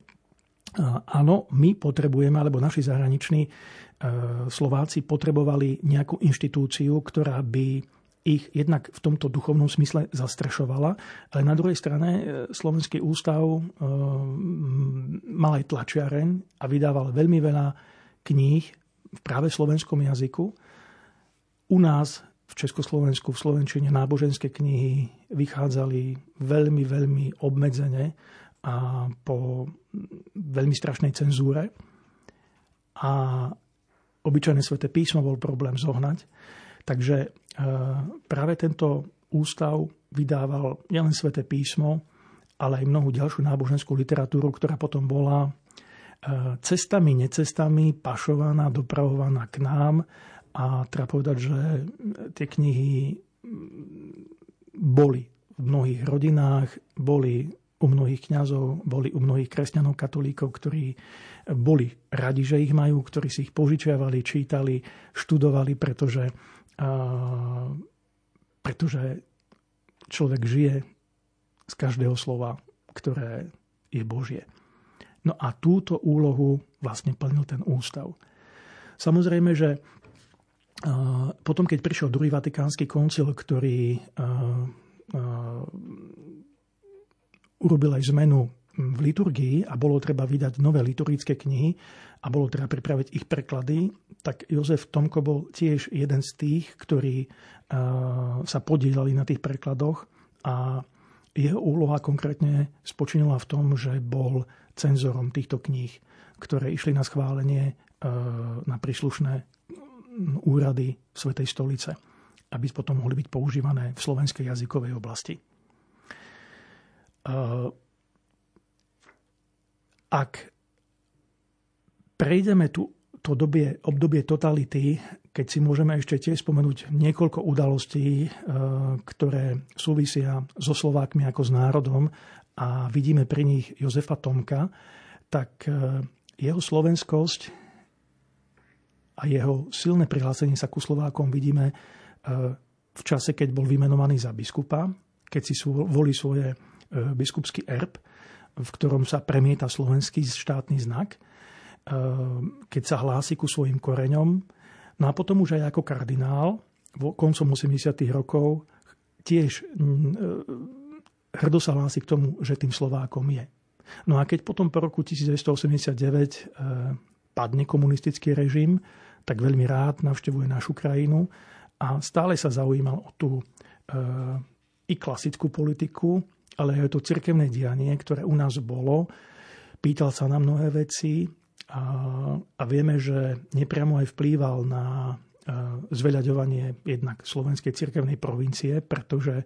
áno, my potrebujeme, alebo naši zahraniční Slováci potrebovali nejakú inštitúciu, ktorá by ich jednak v tomto duchovnom smysle zastrešovala, ale na druhej strane Slovenský ústav mal aj tlačiareň a vydával veľmi veľa kníh v práve slovenskom jazyku. U nás v Československu, v Slovenčine náboženské knihy vychádzali veľmi, veľmi obmedzene a po veľmi strašnej cenzúre. A obyčajné sveté písmo bol problém zohnať. Takže e, práve tento ústav vydával nielen sveté písmo, ale aj mnohú ďalšiu náboženskú literatúru, ktorá potom bola e, cestami, necestami pašovaná, dopravovaná k nám. A treba povedať, že tie knihy boli v mnohých rodinách, boli u mnohých kňazov, boli u mnohých kresťanov, katolíkov, ktorí boli radi, že ich majú, ktorí si ich požičiavali, čítali, študovali, pretože, a, pretože človek žije z každého slova, ktoré je Božie. No a túto úlohu vlastne plnil ten ústav. Samozrejme, že potom, keď prišiel druhý vatikánsky koncil, ktorý urobil aj zmenu v liturgii a bolo treba vydať nové liturgické knihy a bolo treba pripraviť ich preklady, tak Jozef Tomko bol tiež jeden z tých, ktorí sa podielali na tých prekladoch a jeho úloha konkrétne spočinula v tom, že bol cenzorom týchto kníh, ktoré išli na schválenie na príslušné úrady Svetej stolice, aby potom mohli byť používané v slovenskej jazykovej oblasti. Ak prejdeme tu to dobie, obdobie totality, keď si môžeme ešte tiež spomenúť niekoľko udalostí, ktoré súvisia so Slovákmi ako s národom a vidíme pri nich Jozefa Tomka, tak jeho slovenskosť a jeho silné prihlásenie sa ku Slovákom vidíme e, v čase, keď bol vymenovaný za biskupa, keď si volí svoje biskupský erb, v ktorom sa premieta slovenský štátny znak, e, keď sa hlási ku svojim koreňom. No a potom už aj ako kardinál, koncom 80. rokov, tiež hrdo sa hlási k tomu, že tým Slovákom je. No a keď potom po roku 1989 padne komunistický režim, tak veľmi rád navštevuje našu krajinu a stále sa zaujímal o tú e, i klasickú politiku, ale aj to cirkevné dianie, ktoré u nás bolo. Pýtal sa na mnohé veci a, a vieme, že nepriamo aj vplýval na e, zveľaďovanie jednak slovenskej cirkevnej provincie, pretože e,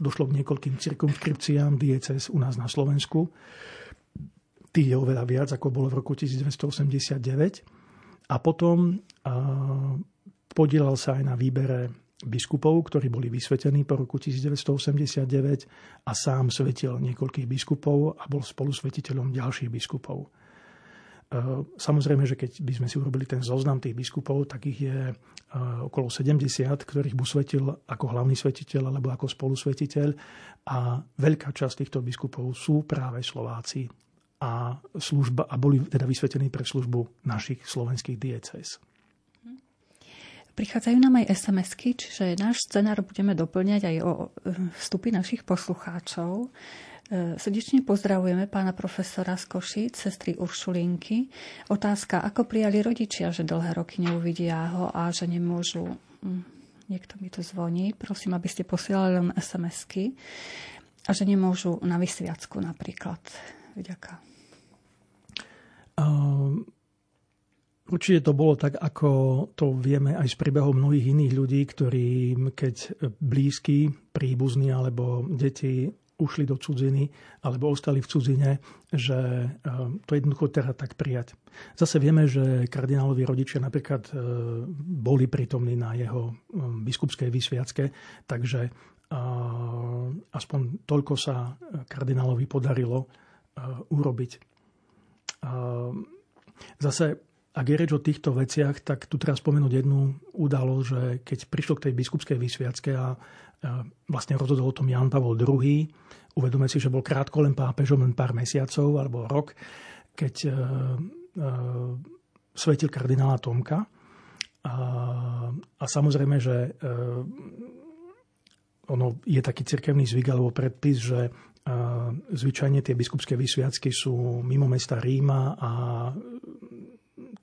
došlo k niekoľkým cirkumskripciám dieces u nás na Slovensku tých je oveľa viac, ako bolo v roku 1989. A potom podielal sa aj na výbere biskupov, ktorí boli vysvetení po roku 1989 a sám svetil niekoľkých biskupov a bol spolusvetiteľom ďalších biskupov. Samozrejme, že keď by sme si urobili ten zoznam tých biskupov, tak ich je okolo 70, ktorých bu svetil ako hlavný svetiteľ alebo ako spolusvetiteľ a veľká časť týchto biskupov sú práve Slováci a, služba, a boli teda vysvetení pre službu našich slovenských diecéz. Prichádzajú nám aj SMS-ky, čiže náš scenár budeme doplňať aj o vstupy našich poslucháčov. E, srdečne pozdravujeme pána profesora z Košic, sestry Uršulinky. Otázka, ako prijali rodičia, že dlhé roky neuvidia ho a že nemôžu... Hm, niekto mi tu zvoní. Prosím, aby ste posielali len SMS-ky. A že nemôžu na vysviacku napríklad. Ďakujem. Um Určite to bolo tak, ako to vieme aj z príbehov mnohých iných ľudí, ktorí keď blízky, príbuzní alebo deti ušli do cudziny alebo ostali v cudzine, že e, to jednoducho treba tak prijať. Zase vieme, že kardinálovi rodičia napríklad e, boli prítomní na jeho e, biskupskej vysviacke, takže aspoň toľko sa kardinálovi podarilo urobiť. Zase ak je reč o týchto veciach, tak tu treba spomenúť jednu udalosť, že keď prišlo k tej biskupskej vysviacke a vlastne rozhodol o tom Jan Pavol II, uvedome si, že bol krátko len pápežom, len pár mesiacov alebo rok, keď uh, uh, svetil kardinála Tomka. A, a samozrejme, že uh, ono je taký cirkevný zvyk alebo predpis, že zvyčajne tie biskupské vysviacky sú mimo mesta Ríma a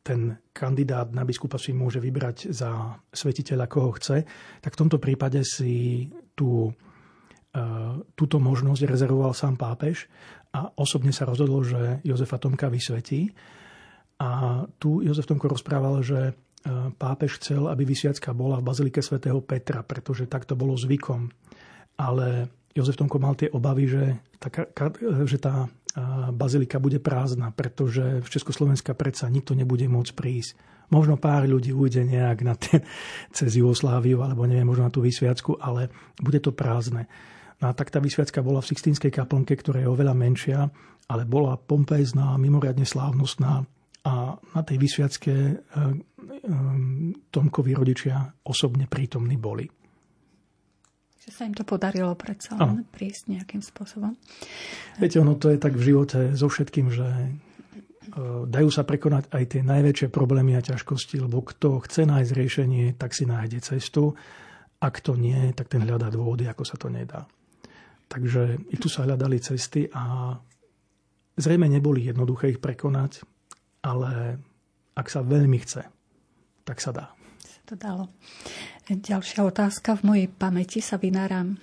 ten kandidát na biskupa si môže vybrať za svetiteľa, koho chce, tak v tomto prípade si tú, e, túto možnosť rezervoval sám pápež a osobne sa rozhodol, že Jozefa Tomka vysvetí. A tu Jozef Tomko rozprával, že e, pápež chcel, aby vysviacka bola v bazilike svätého Petra, pretože tak to bolo zvykom. Ale Jozef Tomko mal tie obavy, že tá, že tá bazilika bude prázdna, pretože v Československa predsa nikto nebude môcť prísť. Možno pár ľudí ujde nejak na ten, cez Jugosláviu, alebo neviem, možno na tú vysviacku, ale bude to prázdne. No a tak tá vysviacka bola v Sixtínskej kaplnke, ktorá je oveľa menšia, ale bola pompezná, mimoriadne slávnostná a na tej vysviacke e, e, Tomkovi rodičia osobne prítomní boli. Že sa im to podarilo predsa len prísť nejakým spôsobom. Viete, ono to je tak v živote so všetkým, že e, dajú sa prekonať aj tie najväčšie problémy a ťažkosti, lebo kto chce nájsť riešenie, tak si nájde cestu. Ak to nie, tak ten hľadá dôvody, ako sa to nedá. Takže i tu sa hľadali cesty a zrejme neboli jednoduché ich prekonať, ale ak sa veľmi chce, tak sa dá. To dalo. Ďalšia otázka. V mojej pamäti sa vynáram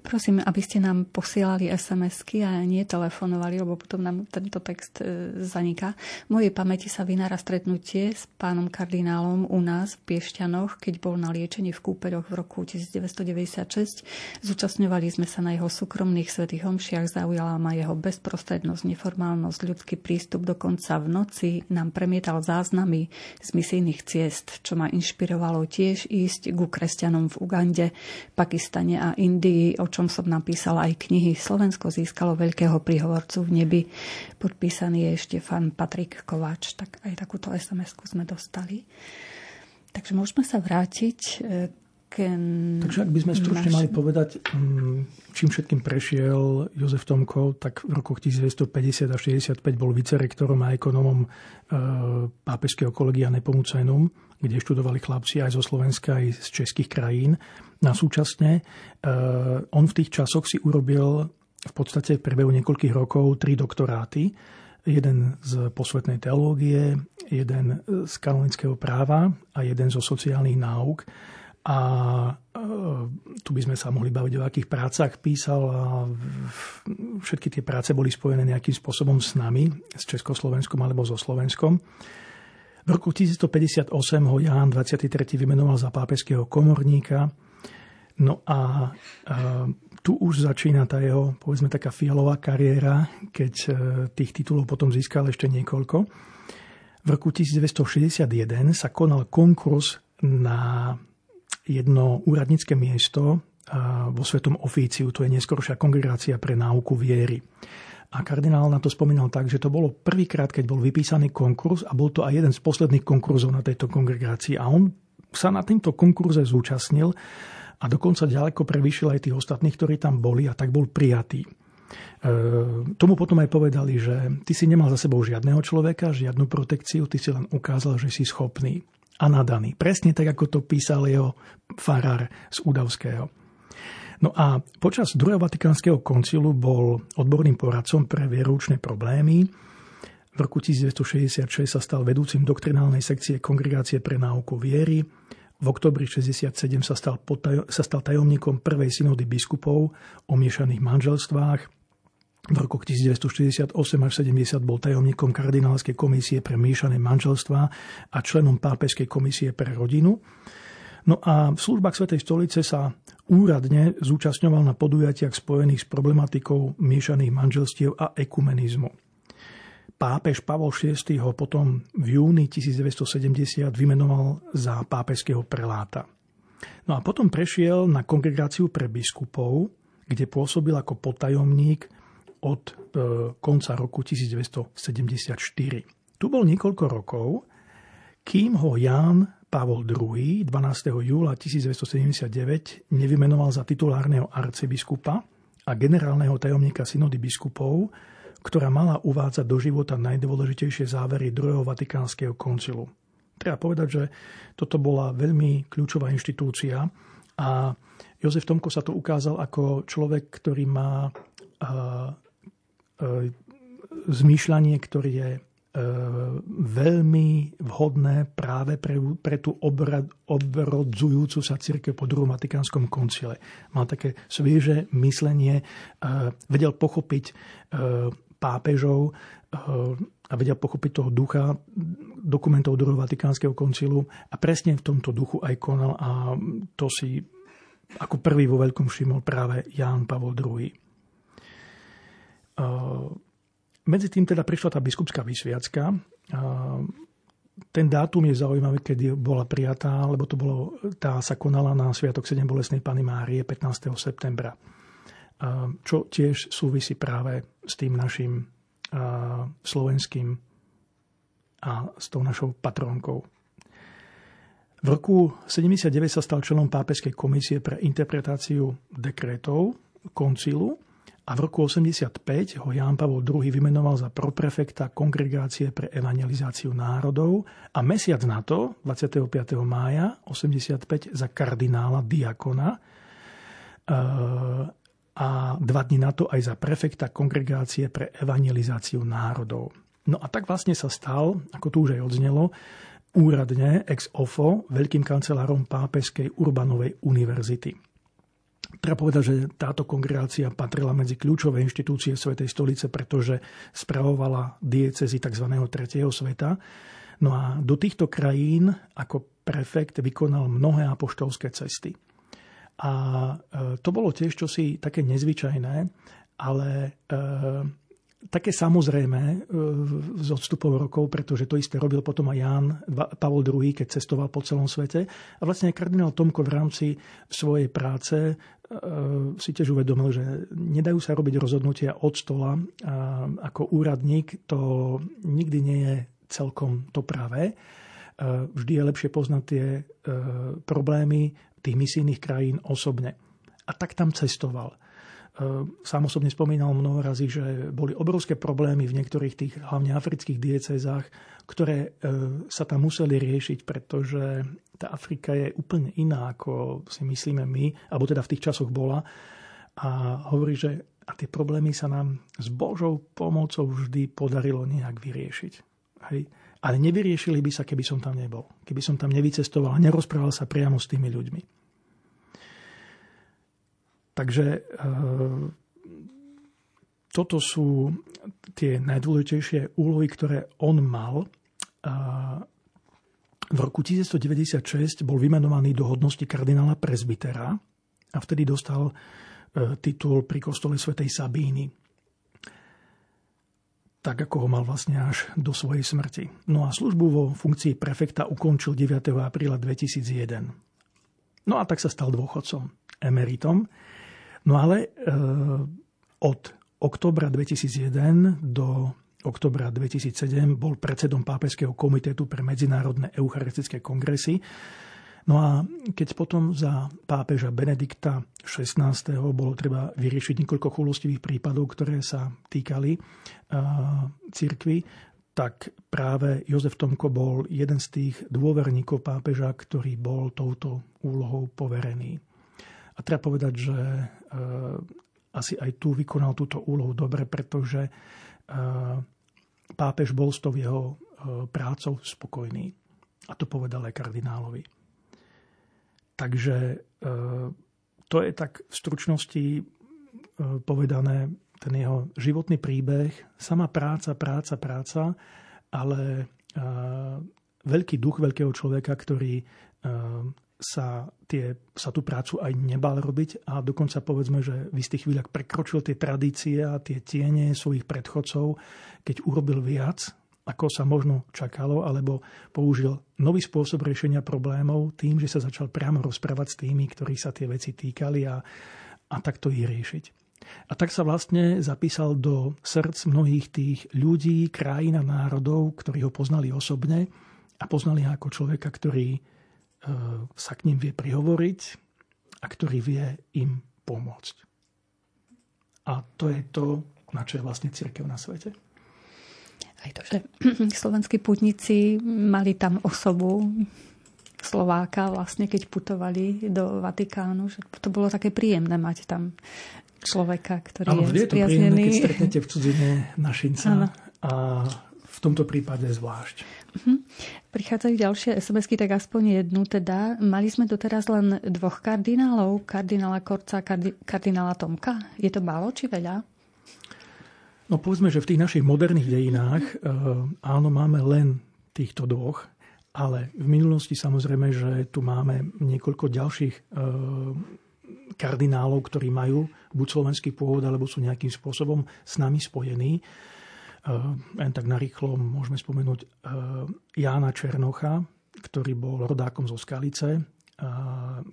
Prosím, aby ste nám posielali SMS-ky a nie telefonovali, lebo potom nám tento text e, zaniká. V mojej pamäti sa vynára stretnutie s pánom kardinálom u nás v Piešťanoch, keď bol na liečení v Kúperoch v roku 1996. Zúčastňovali sme sa na jeho súkromných svetých homšiach, zaujala ma jeho bezprostrednosť, neformálnosť, ľudský prístup. Dokonca v noci nám premietal záznamy z misijných ciest, čo ma inšpirovalo tiež ísť ku kresťanom v Ugande, Pakistane a Indii, čom som napísala aj knihy. Slovensko získalo veľkého príhovorcu v nebi. Podpísaný je Štefan Patrik Kováč. Tak aj takúto sms sme dostali. Takže môžeme sa vrátiť e. Takže ak by sme stručne naš... mali povedať, mm, čím všetkým prešiel Jozef Tomko, tak v rokoch 1950 a 65 bol vicerektorom a ekonomom e, pápežského kolegia Nepomucenum, kde študovali chlapci aj zo Slovenska, aj z českých krajín. Na súčasne eh, on v tých časoch si urobil v podstate v priebehu niekoľkých rokov tri doktoráty. Jeden z posvetnej teológie, jeden z kanonického práva a jeden zo sociálnych náuk. A eh, tu by sme sa mohli baviť o akých prácach písal a všetky tie práce boli spojené nejakým spôsobom s nami, s Československom alebo so Slovenskom. V roku 1958 ho Ján 23. vymenoval za pápežského komorníka No a, a tu už začína tá jeho, povedzme, taká fialová kariéra, keď e, tých titulov potom získal ešte niekoľko. V roku 1961 sa konal konkurs na jedno úradnícke miesto vo Svetom Ofíciu, to je neskoršia kongregácia pre náuku viery. A kardinál na to spomínal tak, že to bolo prvýkrát, keď bol vypísaný konkurs a bol to aj jeden z posledných konkurzov na tejto kongregácii. A on sa na týmto konkurze zúčastnil a dokonca ďaleko prevýšil aj tých ostatných, ktorí tam boli a tak bol prijatý. E, tomu potom aj povedali, že ty si nemal za sebou žiadneho človeka, žiadnu protekciu, ty si len ukázal, že si schopný a nadaný. Presne tak, ako to písal jeho farár z Údavského. No a počas druhého vatikánskeho koncilu bol odborným poradcom pre vieroučné problémy. V roku 1966 sa stal vedúcim doktrinálnej sekcie Kongregácie pre náuku viery. V oktobri 67 sa stal, sa stal tajomníkom prvej synody biskupov o miešaných manželstvách. V rokoch 1968 až 70 bol tajomníkom kardinálskej komisie pre miešané manželstvá a členom pápežskej komisie pre rodinu. No a v službách Svetej stolice sa úradne zúčastňoval na podujatiach spojených s problematikou miešaných manželstiev a ekumenizmu. Pápež Pavol VI ho potom v júni 1970 vymenoval za pápežského preláta. No a potom prešiel na kongregáciu pre biskupov, kde pôsobil ako potajomník od e, konca roku 1974. Tu bol niekoľko rokov, kým ho Ján Pavol II 12. júla 1979 nevymenoval za titulárneho arcibiskupa a generálneho tajomníka synody biskupov, ktorá mala uvádzať do života najdôležitejšie závery druhého vatikánskeho koncilu. Treba povedať, že toto bola veľmi kľúčová inštitúcia a Jozef Tomko sa tu ukázal ako človek, ktorý má zmýšľanie, ktorý je E, veľmi vhodné práve pre, pre tú obrodzujúcu sa církev po druhom Vatikánskom koncile. Mal také svieže myslenie, e, vedel pochopiť e, pápežov a vedel pochopiť toho ducha dokumentov druhého Vatikánskeho koncilu a presne v tomto duchu aj konal a to si ako prvý vo veľkom všimol práve Ján Pavol II. Medzi tým teda prišla tá biskupská vysviacka. Ten dátum je zaujímavý, kedy bola prijatá, lebo to bolo, tá sa konala na Sviatok 7 bolesnej Pany Márie 15. septembra. Čo tiež súvisí práve s tým našim slovenským a s tou našou patrónkou. V roku 79 sa stal členom pápežskej komisie pre interpretáciu dekrétov koncilu a v roku 85 ho Ján Pavol II vymenoval za proprefekta Kongregácie pre evangelizáciu národov a mesiac na to, 25. mája 85, za kardinála diakona eh, a dva dní na to aj za prefekta Kongregácie pre evangelizáciu národov. No a tak vlastne sa stal, ako tu už aj odznelo, úradne ex ofo veľkým kancelárom pápežskej Urbanovej univerzity. Treba povedať, že táto kongregácia patrila medzi kľúčové inštitúcie Svetej stolice, pretože spravovala diecezy tzv. tretieho sveta. No a do týchto krajín ako prefekt vykonal mnohé apoštolské cesty. A e, to bolo tiež čosi také nezvyčajné, ale e, také samozrejme e, z odstupov rokov, pretože to isté robil potom aj Ján Pavol II, keď cestoval po celom svete. A vlastne kardinál Tomko v rámci svojej práce e, si tiež uvedomil, že nedajú sa robiť rozhodnutia od stola. A ako úradník to nikdy nie je celkom to pravé. E, vždy je lepšie poznať tie problémy tých misijných krajín osobne. A tak tam cestoval. Ehm, sám osobne spomínal mnoho razy, že boli obrovské problémy v niektorých tých hlavne afrických diecezách, ktoré ehm, sa tam museli riešiť, pretože tá Afrika je úplne iná, ako si myslíme my, alebo teda v tých časoch bola. A hovorí, že a tie problémy sa nám s Božou pomocou vždy podarilo nejak vyriešiť. Hej. Ale nevyriešili by sa, keby som tam nebol. Keby som tam nevycestoval a nerozprával sa priamo s tými ľuďmi. Takže e, toto sú tie najdôležitejšie úlohy, ktoré on mal. V roku 1996 bol vymenovaný do hodnosti kardinála prezbitera a vtedy dostal e, titul pri kostole svätej Sabíny tak ako ho mal vlastne až do svojej smrti. No a službu vo funkcii prefekta ukončil 9. apríla 2001. No a tak sa stal dôchodcom, emeritom. No ale e, od oktobra 2001 do oktobra 2007 bol predsedom Pápežského komitetu pre medzinárodné eucharistické kongresy. No a keď potom za pápeža Benedikta XVI. bolo treba vyriešiť niekoľko chulostivých prípadov, ktoré sa týkali uh, cirkvy, tak práve Jozef Tomko bol jeden z tých dôverníkov pápeža, ktorý bol touto úlohou poverený. A treba povedať, že uh, asi aj tu vykonal túto úlohu dobre, pretože uh, pápež bol s tou jeho uh, prácou spokojný. A to povedal aj kardinálovi. Takže to je tak v stručnosti povedané ten jeho životný príbeh, sama práca, práca, práca, ale veľký duch veľkého človeka, ktorý sa, tie, sa tú prácu aj nebal robiť a dokonca povedzme, že v istých chvíľach prekročil tie tradície a tie tiene svojich predchodcov, keď urobil viac, ako sa možno čakalo, alebo použil nový spôsob riešenia problémov tým, že sa začal priamo rozprávať s tými, ktorých sa tie veci týkali a, a takto ich riešiť. A tak sa vlastne zapísal do srdc mnohých tých ľudí, krajín a národov, ktorí ho poznali osobne a poznali ho ako človeka, ktorý sa k ním vie prihovoriť a ktorý vie im pomôcť. A to je to, na čo je vlastne církev na svete aj to, že slovenskí putníci mali tam osobu Slováka vlastne, keď putovali do Vatikánu, že to bolo také príjemné mať tam človeka, ktorý ano, je, je to príjemné, keď stretnete v cudzine našinca ano. a v tomto prípade zvlášť. Uh-huh. Prichádzajú ďalšie sms tak aspoň jednu. Teda mali sme doteraz len dvoch kardinálov, kardinála Korca a kardinála Tomka. Je to málo či veľa? No povedzme, že v tých našich moderných dejinách e, áno, máme len týchto dvoch, ale v minulosti samozrejme, že tu máme niekoľko ďalších e, kardinálov, ktorí majú buď slovenský pôvod, alebo sú nejakým spôsobom s nami spojení. E, len tak narýchlo môžeme spomenúť Jána Černocha, ktorý bol rodákom zo Skalice,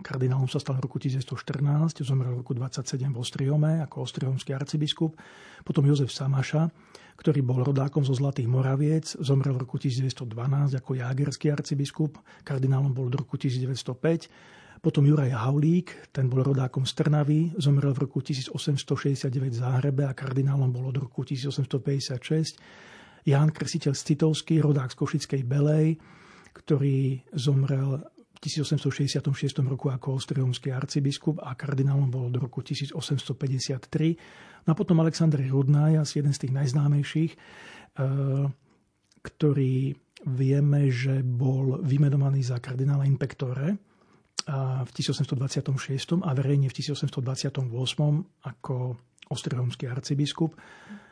kardinálom sa stal v roku 1914, zomrel v roku 27 v Ostriome ako ostriomský arcibiskup. Potom Jozef Samaša, ktorý bol rodákom zo Zlatých Moraviec, zomrel v roku 1912 ako jágerský arcibiskup, kardinálom bol do roku 1905. Potom Juraj Haulík, ten bol rodákom z Trnavy, zomrel v roku 1869 v Záhrebe a kardinálom bol od roku 1856. Ján Krsiteľ Citovský, rodák z Košickej Belej, ktorý zomrel 1866 roku ako ostriomský arcibiskup a kardinálom bol do roku 1853. No a potom Aleksandr Rudnaj, asi jeden z tých najznámejších, eh, ktorý vieme, že bol vymenovaný za kardinála inpektore v 1826 a verejne v 1828 ako ostriomský arcibiskup.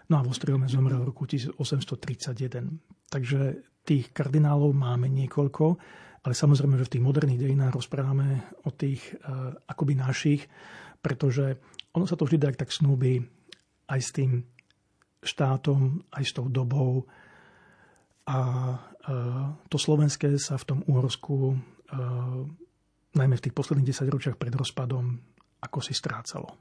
No a v Ostriome zomrel v roku 1831. Takže tých kardinálov máme niekoľko. Ale samozrejme, že v tých moderných dejinách rozprávame o tých uh, akoby našich, pretože ono sa to vždy tak, tak snúbi aj s tým štátom, aj s tou dobou. A uh, to slovenské sa v tom Úhorsku, uh, najmä v tých posledných 10 ročiach pred rozpadom, ako si strácalo.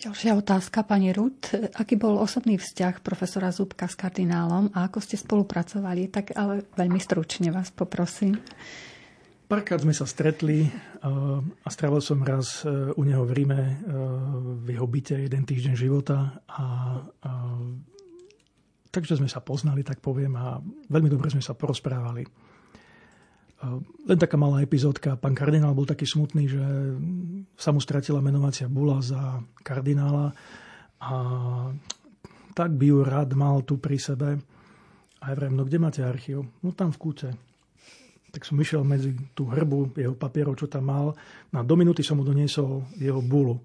Ďalšia otázka, pani Rud. Aký bol osobný vzťah profesora Zubka s kardinálom a ako ste spolupracovali? Tak ale veľmi stručne vás poprosím. Párkrát sme sa stretli a strávil som raz e, u neho v Ríme e, v jeho byte jeden týždeň života a, a takže sme sa poznali, tak poviem, a veľmi dobre sme sa porozprávali. Len taká malá epizódka. Pán kardinál bol taký smutný, že sa mu stratila menovacia bula za kardinála a tak by ju rád mal tu pri sebe. A ja vrem, no kde máte archív? No tam v kúte. Tak som išiel medzi tú hrbu jeho papierov, čo tam mal. Na do minúty som mu doniesol jeho bulu.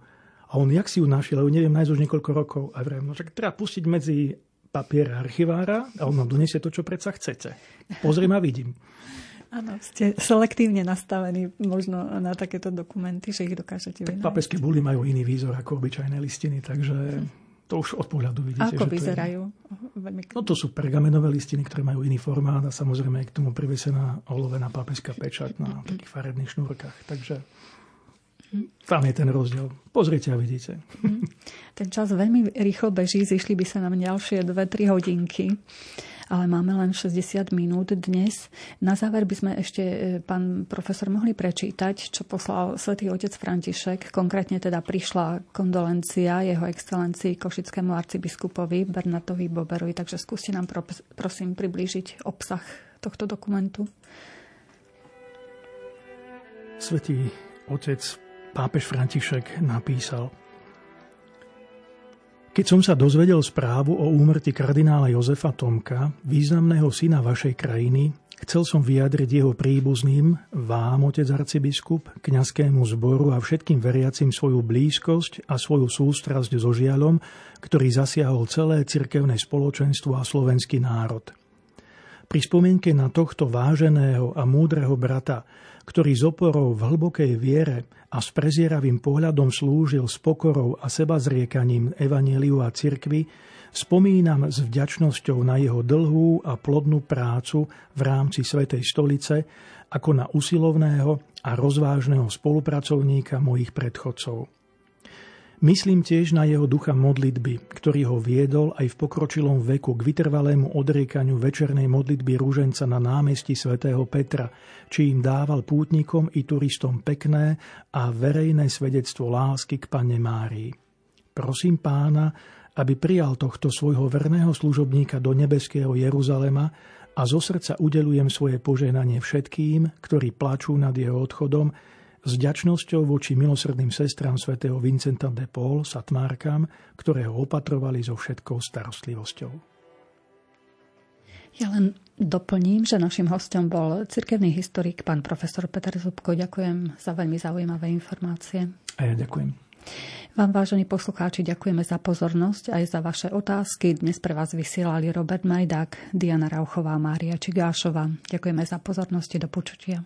A on, jak si ju našiel, lebo neviem, nájsť už niekoľko rokov. A vrem, no však treba pustiť medzi papier archivára a on nám doniesie to, čo predsa chcete. Pozriem a vidím. Áno, ste selektívne nastavení možno na takéto dokumenty, že ich dokážete vynať. Papežské buly majú iný výzor ako obyčajné listiny, takže To už od pohľadu vidíte. Ako že vyzerajú? To je... No to sú pergamenové listiny, ktoré majú iný formát a samozrejme je k tomu privesená olovená pápežská pečať na takých farebných šnúrkach. Takže tam je ten rozdiel. Pozrite a vidíte. Ten čas veľmi rýchlo beží, zišli by sa nám ďalšie 2-3 hodinky ale máme len 60 minút dnes. Na záver by sme ešte, e, pán profesor, mohli prečítať, čo poslal svätý otec František. Konkrétne teda prišla kondolencia jeho excelencii košickému arcibiskupovi Bernatovi Boberovi, takže skúste nám prosím priblížiť obsah tohto dokumentu. Svetý otec pápež František napísal keď som sa dozvedel správu o úmrti kardinála Jozefa Tomka, významného syna vašej krajiny, chcel som vyjadriť jeho príbuzným, vám, otec arcibiskup, kňazskému zboru a všetkým veriacim svoju blízkosť a svoju sústrasť so žialom, ktorý zasiahol celé cirkevné spoločenstvo a slovenský národ. Pri spomienke na tohto váženého a múdreho brata, ktorý z oporou v hlbokej viere a s prezieravým pohľadom slúžil s pokorou a seba zriekaním evaníliu a cirkvi, spomínam s vďačnosťou na jeho dlhú a plodnú prácu v rámci Svetej stolice ako na usilovného a rozvážneho spolupracovníka mojich predchodcov. Myslím tiež na jeho ducha modlitby, ktorý ho viedol aj v pokročilom veku k vytrvalému odriekaniu večernej modlitby rúženca na námestí svätého Petra, či im dával pútnikom i turistom pekné a verejné svedectvo lásky k Panne Márii. Prosím pána, aby prijal tohto svojho verného služobníka do nebeského Jeruzalema a zo srdca udelujem svoje požehnanie všetkým, ktorí plačú nad jeho odchodom, s ďačnosťou voči milosrdným sestram svätého Vincenta de Paul, satmárkam, ktoré ho opatrovali so všetkou starostlivosťou. Ja len doplním, že našim hostom bol cirkevný historik pán profesor Peter Zubko. Ďakujem za veľmi zaujímavé informácie. A ja ďakujem. Vám, vážení poslucháči, ďakujeme za pozornosť aj za vaše otázky. Dnes pre vás vysielali Robert Majdák, Diana Rauchová, Mária Čigášová. Ďakujeme za pozornosť do počutia.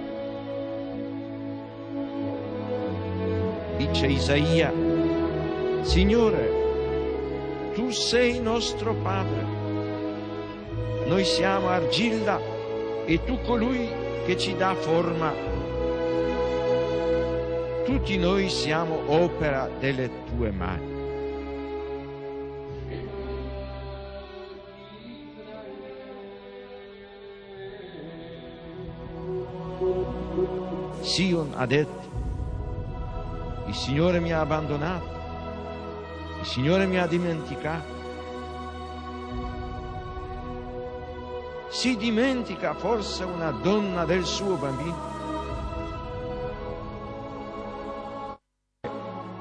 Dice Isaia, Signore, tu sei nostro Padre, noi siamo argilla e tu colui che ci dà forma. Tutti noi siamo opera delle tue mani. Sion ha detto, il Signore mi ha abbandonato, il Signore mi ha dimenticato. Si dimentica forse una donna del suo bambino?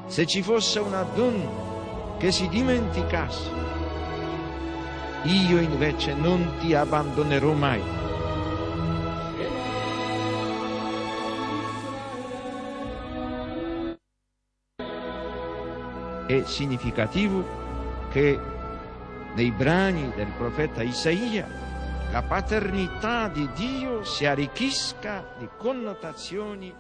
Se ci fosse una donna che si dimenticasse, io invece non ti abbandonerò mai. Significativo che nei brani del profeta Isaia la paternità di Dio si arricchisca di connotazioni